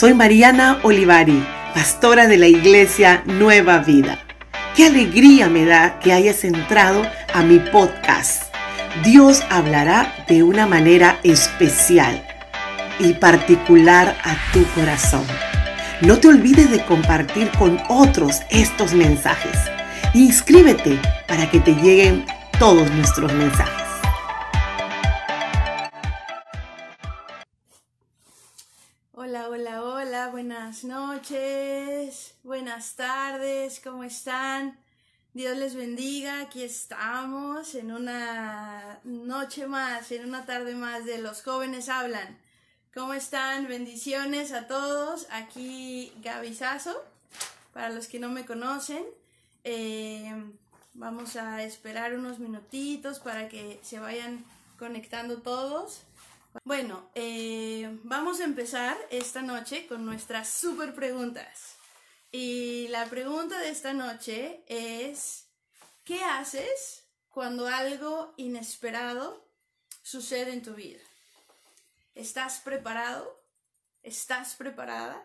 Soy Mariana Olivari, pastora de la iglesia Nueva Vida. Qué alegría me da que hayas entrado a mi podcast. Dios hablará de una manera especial y particular a tu corazón. No te olvides de compartir con otros estos mensajes. Inscríbete para que te lleguen todos nuestros mensajes. Buenas noches, buenas tardes, ¿cómo están? Dios les bendiga, aquí estamos en una noche más, en una tarde más de Los jóvenes hablan. ¿Cómo están? Bendiciones a todos. Aquí Gaby para los que no me conocen. Eh, vamos a esperar unos minutitos para que se vayan conectando todos. Bueno, eh, vamos a empezar esta noche con nuestras super preguntas. Y la pregunta de esta noche es, ¿qué haces cuando algo inesperado sucede en tu vida? ¿Estás preparado? ¿Estás preparada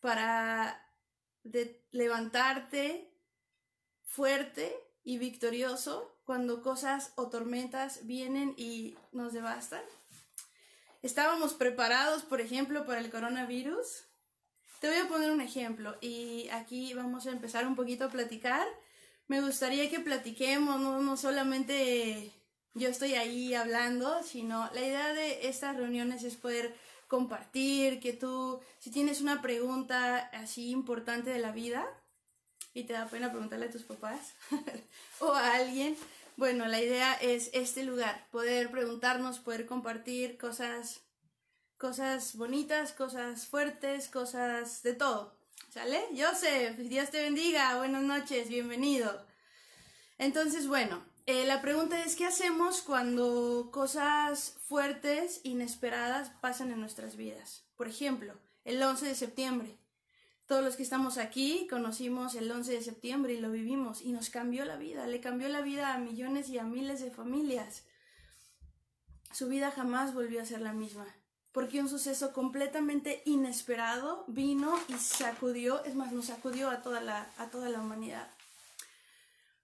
para levantarte fuerte y victorioso cuando cosas o tormentas vienen y nos devastan? Estábamos preparados, por ejemplo, para el coronavirus. Te voy a poner un ejemplo y aquí vamos a empezar un poquito a platicar. Me gustaría que platiquemos, no, solamente yo estoy ahí hablando, sino la idea de estas reuniones es poder compartir, que tú, si tienes una pregunta así importante de la vida y te da pena preguntarle a tus papás o a alguien, bueno, la idea es este lugar, poder preguntarnos, poder compartir cosas, cosas bonitas, cosas fuertes, cosas de todo. ¿Sale? Joseph, Dios te bendiga, buenas noches, bienvenido. Entonces, bueno, eh, la pregunta es, ¿qué hacemos cuando cosas fuertes, inesperadas, pasan en nuestras vidas? Por ejemplo, el 11 de septiembre. Todos los que estamos aquí conocimos el 11 de septiembre y lo vivimos y nos cambió la vida, le cambió la vida a millones y a miles de familias. Su vida jamás volvió a ser la misma, porque un suceso completamente inesperado vino y sacudió, es más, nos sacudió a toda la, a toda la humanidad.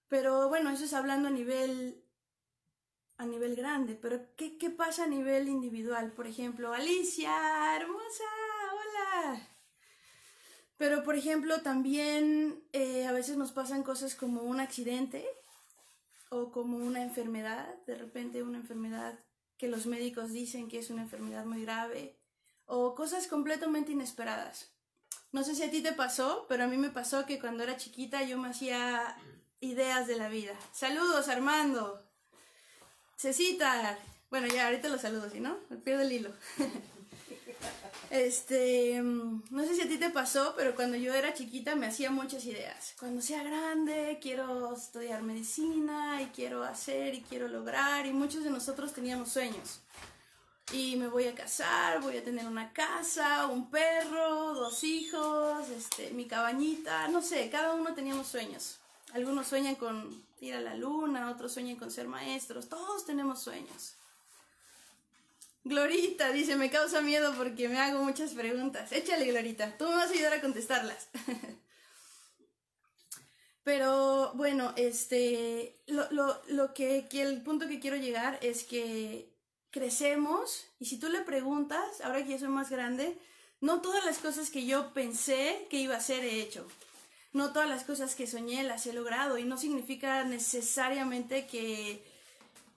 Pero bueno, eso es hablando a nivel a nivel grande, pero ¿qué, ¿qué pasa a nivel individual? Por ejemplo, Alicia, hermosa, hola. Pero, por ejemplo, también eh, a veces nos pasan cosas como un accidente o como una enfermedad, de repente una enfermedad que los médicos dicen que es una enfermedad muy grave, o cosas completamente inesperadas. No sé si a ti te pasó, pero a mí me pasó que cuando era chiquita yo me hacía ideas de la vida. Saludos, Armando. Cecita. Bueno, ya ahorita los saludo, ¿sí no? Me pierdo el hilo. Este, mm, no sé si a ti te pasó, pero cuando yo era chiquita me hacía muchas ideas. Cuando sea grande, quiero estudiar medicina y quiero hacer y quiero lograr. Y muchos de nosotros teníamos sueños. Y me voy a casar, voy a tener una casa, un perro, dos hijos, este, mi cabañita, no sé, cada uno teníamos sueños. Algunos sueñan con ir a la luna, otros sueñan con ser maestros, todos tenemos sueños. Glorita dice, me causa miedo porque me hago muchas preguntas. Échale, Glorita, tú me vas a ayudar a contestarlas. Pero bueno, este, lo, lo, lo que, que, el punto que quiero llegar es que crecemos y si tú le preguntas, ahora que ya soy más grande, no todas las cosas que yo pensé que iba a hacer he hecho. No todas las cosas que soñé las he logrado y no significa necesariamente que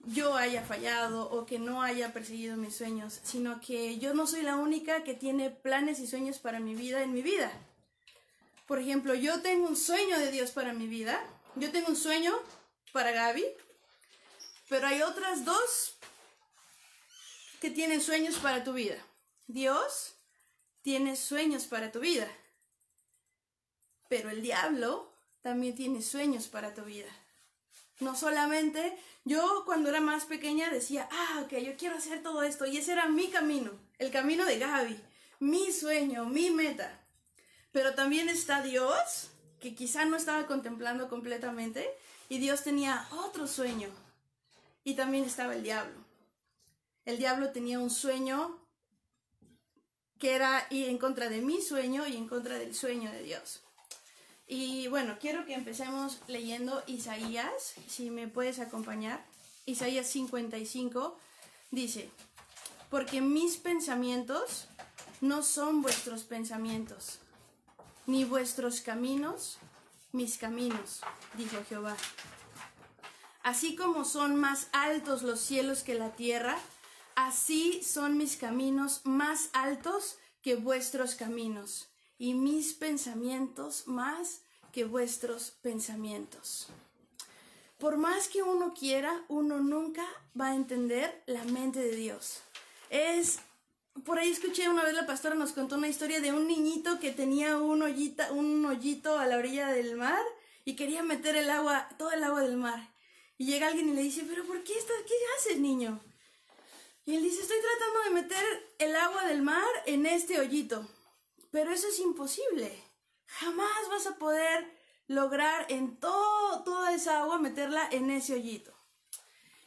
yo haya fallado o que no haya perseguido mis sueños, sino que yo no soy la única que tiene planes y sueños para mi vida en mi vida. Por ejemplo, yo tengo un sueño de Dios para mi vida, yo tengo un sueño para Gaby, pero hay otras dos que tienen sueños para tu vida. Dios tiene sueños para tu vida, pero el diablo también tiene sueños para tu vida. No solamente yo cuando era más pequeña decía, ah, ok, yo quiero hacer todo esto y ese era mi camino, el camino de Gaby, mi sueño, mi meta. Pero también está Dios, que quizá no estaba contemplando completamente, y Dios tenía otro sueño. Y también estaba el diablo. El diablo tenía un sueño que era ir en contra de mi sueño y en contra del sueño de Dios. Y bueno, quiero que empecemos leyendo Isaías, si me puedes acompañar. Isaías 55 dice, porque mis pensamientos no son vuestros pensamientos, ni vuestros caminos mis caminos, dijo Jehová. Así como son más altos los cielos que la tierra, así son mis caminos más altos que vuestros caminos y mis pensamientos más que vuestros pensamientos. Por más que uno quiera, uno nunca va a entender la mente de Dios. Es por ahí escuché una vez la pastora nos contó una historia de un niñito que tenía un ollita, un hoyito a la orilla del mar y quería meter el agua, todo el agua del mar. Y llega alguien y le dice, pero ¿por qué estás, qué haces, niño? Y él dice, estoy tratando de meter el agua del mar en este hoyito. Pero eso es imposible. Jamás vas a poder lograr en todo, toda esa agua meterla en ese hoyito.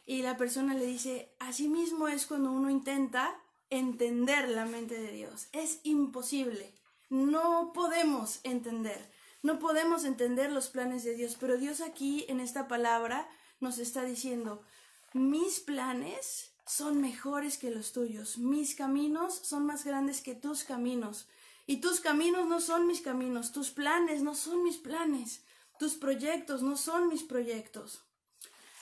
Y la persona le dice, así mismo es cuando uno intenta entender la mente de Dios. Es imposible. No podemos entender. No podemos entender los planes de Dios. Pero Dios aquí en esta palabra nos está diciendo, mis planes son mejores que los tuyos. Mis caminos son más grandes que tus caminos. Y tus caminos no son mis caminos, tus planes no son mis planes, tus proyectos no son mis proyectos.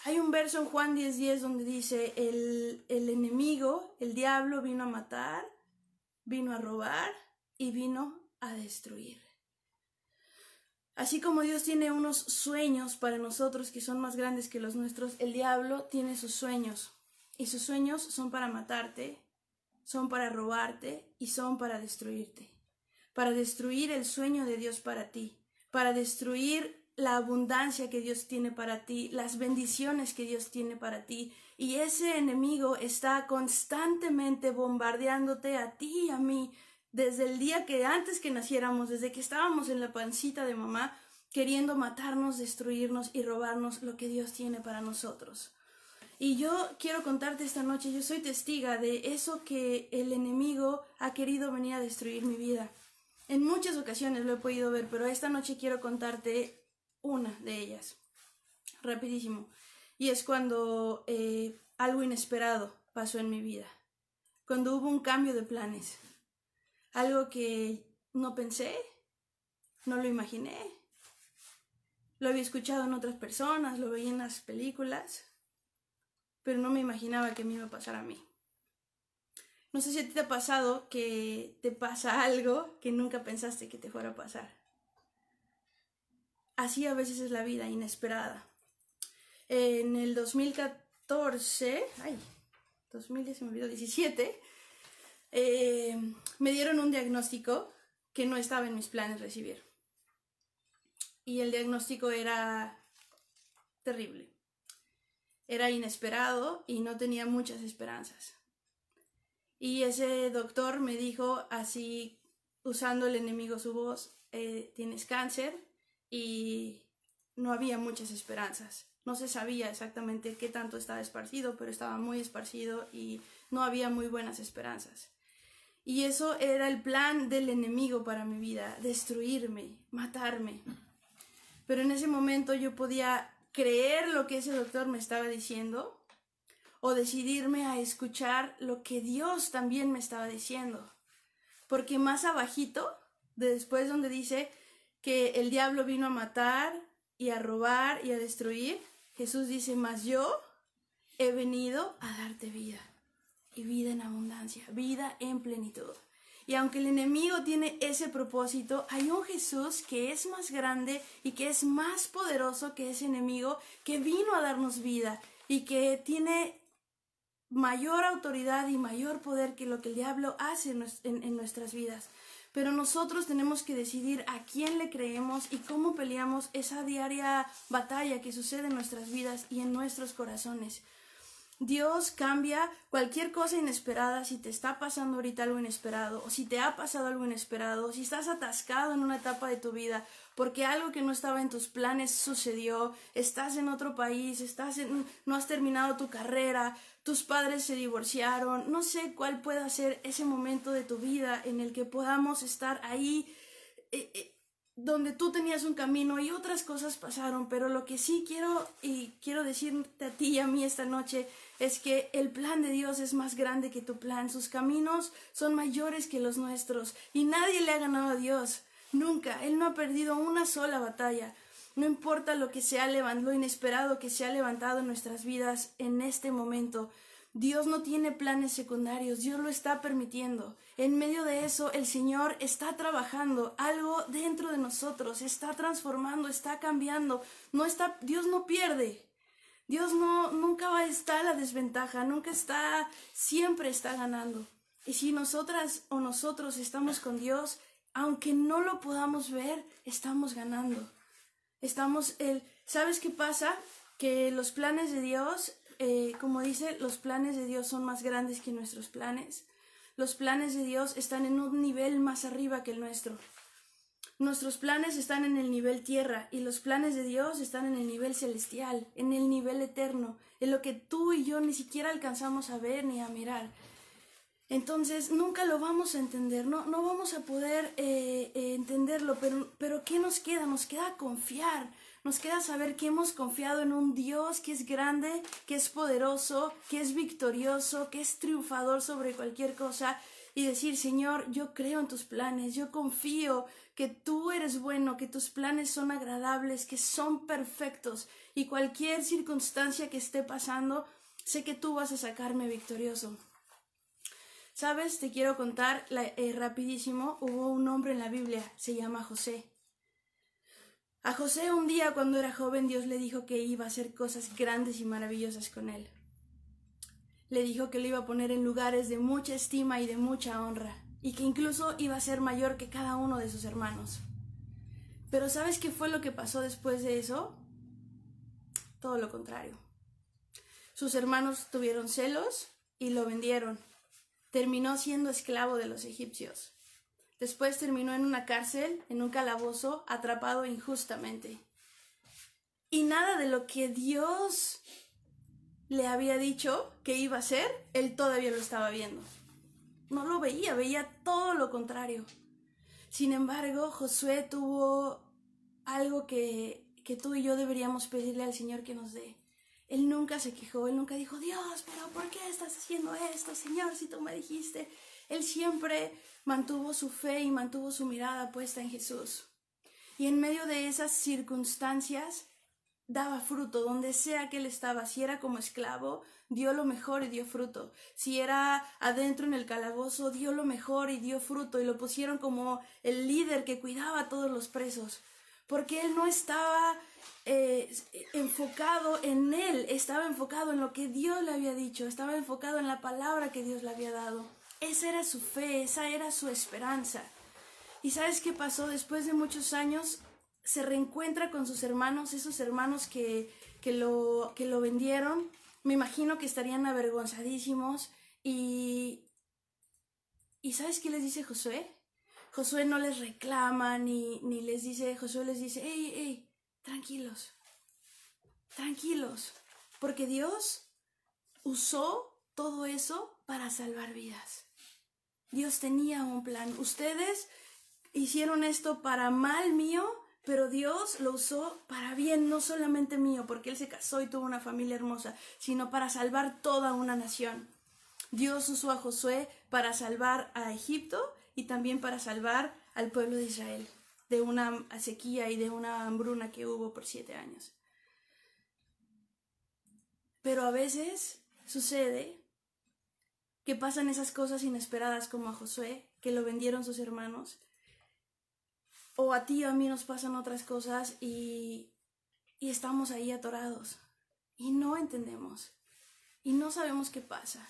Hay un verso en Juan 10:10 10 donde dice, el, el enemigo, el diablo, vino a matar, vino a robar y vino a destruir. Así como Dios tiene unos sueños para nosotros que son más grandes que los nuestros, el diablo tiene sus sueños. Y sus sueños son para matarte, son para robarte y son para destruirte para destruir el sueño de Dios para ti, para destruir la abundancia que Dios tiene para ti, las bendiciones que Dios tiene para ti. Y ese enemigo está constantemente bombardeándote a ti y a mí desde el día que antes que naciéramos, desde que estábamos en la pancita de mamá, queriendo matarnos, destruirnos y robarnos lo que Dios tiene para nosotros. Y yo quiero contarte esta noche, yo soy testiga de eso que el enemigo ha querido venir a destruir mi vida. En muchas ocasiones lo he podido ver, pero esta noche quiero contarte una de ellas. Rapidísimo. Y es cuando eh, algo inesperado pasó en mi vida. Cuando hubo un cambio de planes. Algo que no pensé, no lo imaginé. Lo había escuchado en otras personas, lo veía en las películas, pero no me imaginaba que me iba a pasar a mí. No sé si a ti te ha pasado que te pasa algo que nunca pensaste que te fuera a pasar. Así a veces es la vida, inesperada. En el 2014, ay, 2010 me olvidó, 17, eh, me dieron un diagnóstico que no estaba en mis planes recibir. Y el diagnóstico era terrible. Era inesperado y no tenía muchas esperanzas. Y ese doctor me dijo así, usando el enemigo su voz, eh, tienes cáncer y no había muchas esperanzas. No se sabía exactamente qué tanto estaba esparcido, pero estaba muy esparcido y no había muy buenas esperanzas. Y eso era el plan del enemigo para mi vida, destruirme, matarme. Pero en ese momento yo podía creer lo que ese doctor me estaba diciendo o decidirme a escuchar lo que Dios también me estaba diciendo. Porque más abajito, después donde dice que el diablo vino a matar y a robar y a destruir, Jesús dice, más yo he venido a darte vida y vida en abundancia, vida en plenitud. Y aunque el enemigo tiene ese propósito, hay un Jesús que es más grande y que es más poderoso que ese enemigo que vino a darnos vida y que tiene mayor autoridad y mayor poder que lo que el diablo hace en, nuestras vidas. Pero nosotros tenemos que decidir a quién le creemos y cómo peleamos esa diaria batalla que sucede en nuestras vidas y en nuestros corazones. Dios cambia cualquier cosa inesperada, si te está pasando ahorita algo inesperado, o si te ha pasado algo inesperado, si estás atascado en una etapa de tu vida, porque algo que no estaba en tus planes sucedió, estás en otro país, estás en, no has terminado tu carrera, tus padres se divorciaron, no sé cuál pueda ser ese momento de tu vida en el que podamos estar ahí. Eh, eh, donde tú tenías un camino y otras cosas pasaron, pero lo que sí quiero y quiero decirte a ti y a mí esta noche es que el plan de Dios es más grande que tu plan, sus caminos son mayores que los nuestros y nadie le ha ganado a Dios, nunca, Él no ha perdido una sola batalla. No importa lo que se ha levantado, lo inesperado que se ha levantado en nuestras vidas en este momento, Dios no tiene planes secundarios, Dios lo está permitiendo. En medio de eso, el Señor está trabajando algo dentro de nosotros, está transformando, está cambiando. No está, Dios no pierde. Dios no nunca va a estar a la desventaja, nunca está, siempre está ganando. Y si nosotras o nosotros estamos con Dios, aunque no lo podamos ver, estamos ganando. Estamos el, ¿sabes qué pasa? Que los planes de Dios eh, como dice, los planes de Dios son más grandes que nuestros planes. Los planes de Dios están en un nivel más arriba que el nuestro. Nuestros planes están en el nivel tierra y los planes de Dios están en el nivel celestial, en el nivel eterno, en lo que tú y yo ni siquiera alcanzamos a ver ni a mirar. Entonces nunca lo vamos a entender, no, no vamos a poder eh, eh, entenderlo, pero, pero ¿qué nos queda? Nos queda confiar, nos queda saber que hemos confiado en un Dios que es grande, que es poderoso, que es victorioso, que es triunfador sobre cualquier cosa y decir, Señor, yo creo en tus planes, yo confío que tú eres bueno, que tus planes son agradables, que son perfectos y cualquier circunstancia que esté pasando, sé que tú vas a sacarme victorioso. Sabes, te quiero contar eh, rapidísimo, hubo un hombre en la Biblia, se llama José. A José un día cuando era joven Dios le dijo que iba a hacer cosas grandes y maravillosas con él. Le dijo que lo iba a poner en lugares de mucha estima y de mucha honra, y que incluso iba a ser mayor que cada uno de sus hermanos. Pero ¿sabes qué fue lo que pasó después de eso? Todo lo contrario. Sus hermanos tuvieron celos y lo vendieron. Terminó siendo esclavo de los egipcios. Después terminó en una cárcel, en un calabozo, atrapado injustamente. Y nada de lo que Dios le había dicho que iba a hacer, él todavía lo estaba viendo. No lo veía, veía todo lo contrario. Sin embargo, Josué tuvo algo que, que tú y yo deberíamos pedirle al Señor que nos dé. Él nunca se quejó, él nunca dijo, Dios, pero ¿por qué estás haciendo esto, Señor, si tú me dijiste? Él siempre mantuvo su fe y mantuvo su mirada puesta en Jesús. Y en medio de esas circunstancias daba fruto, donde sea que él estaba, si era como esclavo, dio lo mejor y dio fruto. Si era adentro en el calabozo, dio lo mejor y dio fruto. Y lo pusieron como el líder que cuidaba a todos los presos. Porque él no estaba eh, enfocado en él, estaba enfocado en lo que Dios le había dicho, estaba enfocado en la palabra que Dios le había dado. Esa era su fe, esa era su esperanza. ¿Y sabes qué pasó? Después de muchos años se reencuentra con sus hermanos, esos hermanos que, que, lo, que lo vendieron. Me imagino que estarían avergonzadísimos. Y, ¿Y sabes qué les dice Josué? Josué no les reclama ni, ni les dice, Josué les dice, hey, hey, tranquilos, tranquilos, porque Dios usó todo eso para salvar vidas. Dios tenía un plan. Ustedes hicieron esto para mal mío, pero Dios lo usó para bien, no solamente mío, porque Él se casó y tuvo una familia hermosa, sino para salvar toda una nación. Dios usó a Josué para salvar a Egipto y también para salvar al pueblo de Israel de una sequía y de una hambruna que hubo por siete años. Pero a veces sucede que pasan esas cosas inesperadas como a Josué, que lo vendieron sus hermanos, o a ti o a mí nos pasan otras cosas y, y estamos ahí atorados y no entendemos y no sabemos qué pasa.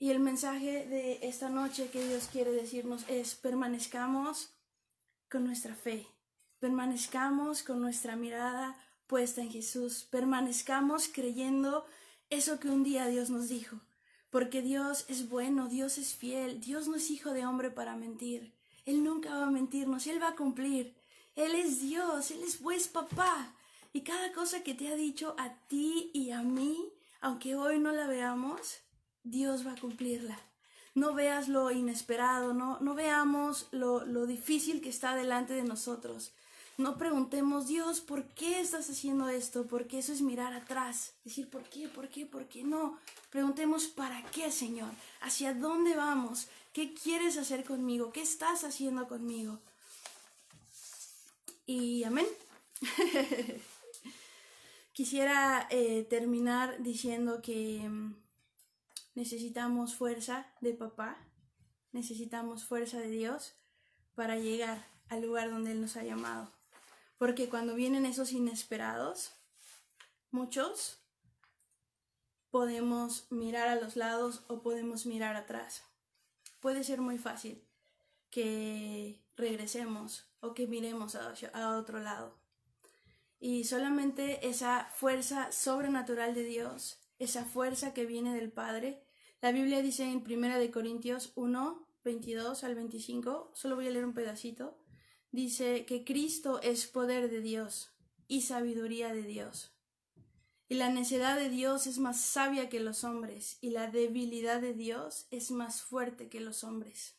Y el mensaje de esta noche que Dios quiere decirnos es permanezcamos con nuestra fe, permanezcamos con nuestra mirada puesta en Jesús, permanezcamos creyendo eso que un día Dios nos dijo. Porque Dios es bueno, Dios es fiel, Dios no es hijo de hombre para mentir. Él nunca va a mentirnos, Él va a cumplir. Él es Dios, Él es buen papá. Y cada cosa que te ha dicho a ti y a mí, aunque hoy no la veamos, Dios va a cumplirla. No veas lo inesperado, no, no veamos lo, lo difícil que está delante de nosotros. No preguntemos, Dios, ¿por qué estás haciendo esto? Porque eso es mirar atrás. Decir, ¿por qué? ¿Por qué? ¿Por qué no? Preguntemos, ¿para qué, Señor? ¿Hacia dónde vamos? ¿Qué quieres hacer conmigo? ¿Qué estás haciendo conmigo? Y amén. Quisiera eh, terminar diciendo que mm, necesitamos fuerza de papá, necesitamos fuerza de Dios para llegar al lugar donde Él nos ha llamado. Porque cuando vienen esos inesperados, muchos podemos mirar a los lados o podemos mirar atrás. Puede ser muy fácil que regresemos o que miremos a, otro lado. Y solamente esa fuerza sobrenatural de Dios, esa fuerza que viene del Padre, la Biblia dice en 1 Corintios 1, 22 al 25, solo voy a leer un pedacito, dice que Cristo es poder de Dios y sabiduría de Dios. Y la necedad de Dios es más sabia que los hombres, y la debilidad de Dios es más fuerte que los hombres.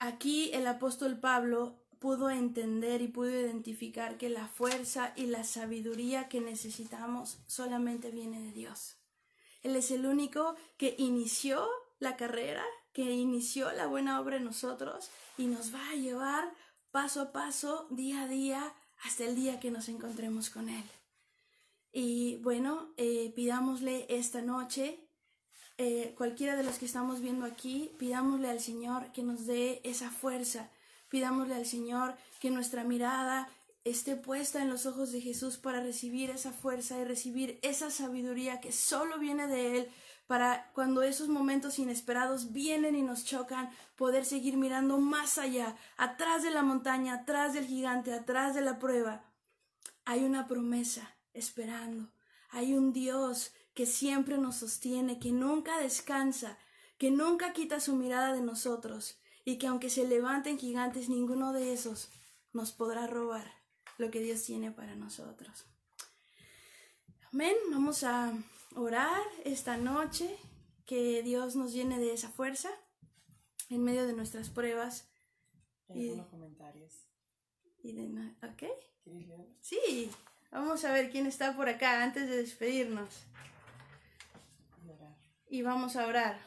Aquí el apóstol Pablo pudo entender y pudo identificar que la fuerza y la sabiduría que necesitamos solamente viene de Dios. Él es el único que inició la carrera, que inició la buena obra en nosotros y nos va a llevar paso a paso, día a día, hasta el día que nos encontremos con Él. Y bueno, eh, pidámosle esta noche, eh, cualquiera de los que estamos viendo aquí, pidámosle al Señor que nos dé esa fuerza, pidámosle al Señor que nuestra mirada esté puesta en los ojos de Jesús para recibir esa fuerza y recibir esa sabiduría que solo viene de Él para cuando esos momentos inesperados vienen y nos chocan, poder seguir mirando más allá, atrás de la montaña, atrás del gigante, atrás de la prueba. Hay una promesa esperando. Hay un Dios que siempre nos sostiene, que nunca descansa, que nunca quita su mirada de nosotros y que aunque se levanten gigantes, ninguno de esos nos podrá robar lo que Dios tiene para nosotros. Amén. Vamos a orar esta noche, que Dios nos llene de esa fuerza en medio de nuestras pruebas. y algunos comentarios. Y de, ¿Ok? Sí, vamos a ver quién está por acá antes de despedirnos. Y, vamos a orar.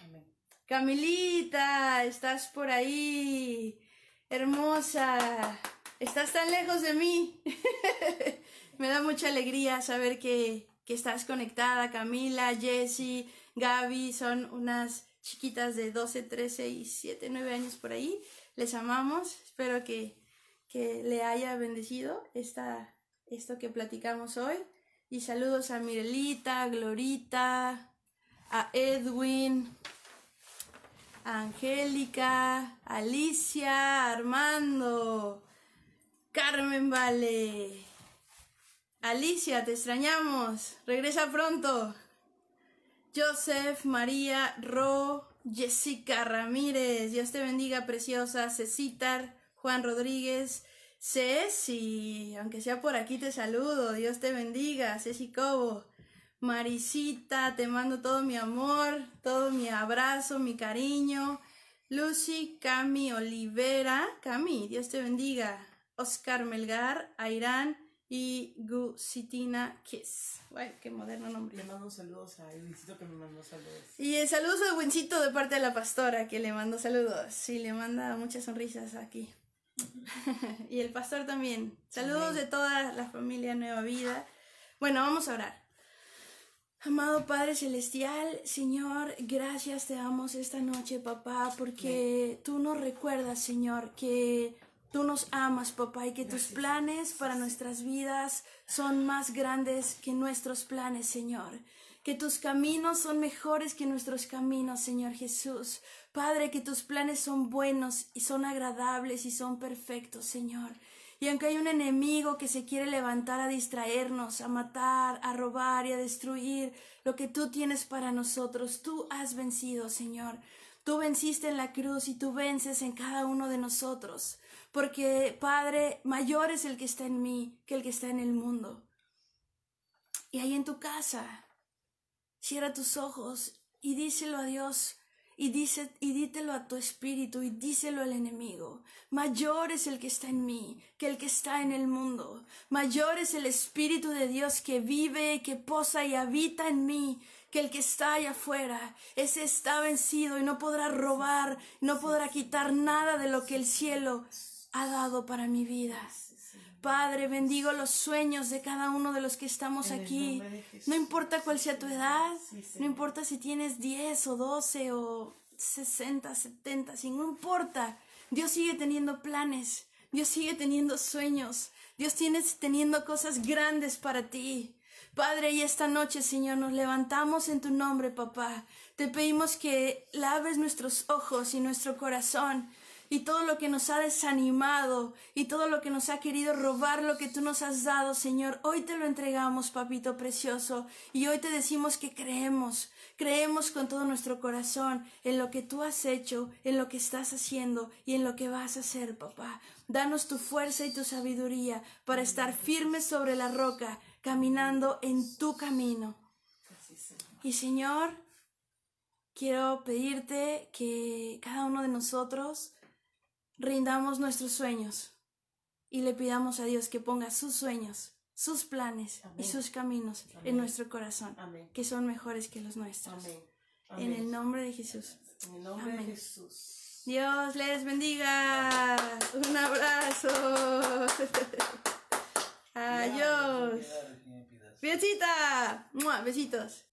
Camilita, estás por ahí. Hermosa. Estás tan lejos de mí. Me da mucha alegría saber que, que estás conectada, Camila, Jessie, Gaby, son unas chiquitas de 12, 13 y 7, 9 años por ahí. Les amamos, espero que, que le haya bendecido esta, esto que platicamos hoy. Y saludos a Mirelita, Glorita, a Edwin, a Angélica, Alicia, Armando, Carmen Vale. Alicia, te extrañamos. Regresa pronto. Joseph, María, Ro, Jessica Ramírez. Dios te bendiga, preciosa. Cecitar, Juan Rodríguez. Ceci, aunque sea por aquí te saludo. Dios te bendiga. Ceci Cobo. Marisita, te mando todo mi amor, todo mi abrazo, mi cariño. Lucy, Cami Olivera. Cami, Dios te bendiga. Oscar Melgar, Airán y Gusitina Kiss. Guay, qué moderno nombre. Le mando saludos a Edwincito que me mandó saludos. Y el saludos a Edwincito de parte de la pastora que le mando saludos. Sí, le manda muchas sonrisas aquí. y el pastor también. Saludos de toda la familia Nueva Vida. Bueno, vamos a orar. Amado Padre Celestial, Señor, gracias te damos esta noche, papá, porque tú nos recuerdas, Señor, que Tú nos amas, papá, y que tus planes para nuestras vidas son más grandes que nuestros planes, Señor. Que tus caminos son mejores que nuestros caminos, Señor Jesús. Padre, que tus planes son buenos y son agradables y son perfectos, Señor. Y aunque hay un enemigo que se quiere levantar a distraernos, a matar, a robar y a destruir lo que tú tienes para nosotros, tú has vencido, Señor. Tú venciste en la cruz y tú vences en cada uno de nosotros. Porque, Padre, mayor es el que está en mí que el que está en el mundo. Y ahí en tu casa, cierra tus ojos y díselo a Dios y, dice, y dítelo a tu espíritu y díselo al enemigo. Mayor es el que está en mí que el que está en el mundo. Mayor es el Espíritu de Dios que vive, que posa y habita en mí que el que está allá afuera. Ese está vencido y no podrá robar, no podrá quitar nada de lo que el cielo ha dado para mi vida. Padre, bendigo los sueños de cada uno de los que estamos aquí. No importa cuál sea tu edad, no importa si tienes 10 o 12 o 60, 70, si no importa. Dios sigue teniendo planes, Dios sigue teniendo sueños, Dios tiene teniendo cosas grandes para ti. Padre, y esta noche, Señor, nos levantamos en tu nombre, papá. Te pedimos que laves nuestros ojos y nuestro corazón y todo lo que nos ha desanimado y todo lo que nos ha querido robar lo que tú nos has dado, Señor, hoy te lo entregamos, papito precioso, y hoy te decimos que creemos, creemos con todo nuestro corazón en lo que tú has hecho, en lo que estás haciendo y en lo que vas a hacer, papá. Danos tu fuerza y tu sabiduría para estar firmes sobre la roca, caminando en tu camino. Y Señor, quiero pedirte que cada uno de nosotros rindamos nuestros sueños y le pidamos a Dios que ponga sus sueños, sus planes y sus caminos en nuestro corazón, que son mejores que los nuestros. En el nombre de Jesús. En el nombre de Jesús. Dios les bendiga. Un abrazo. Adiós. Besita. Besitos.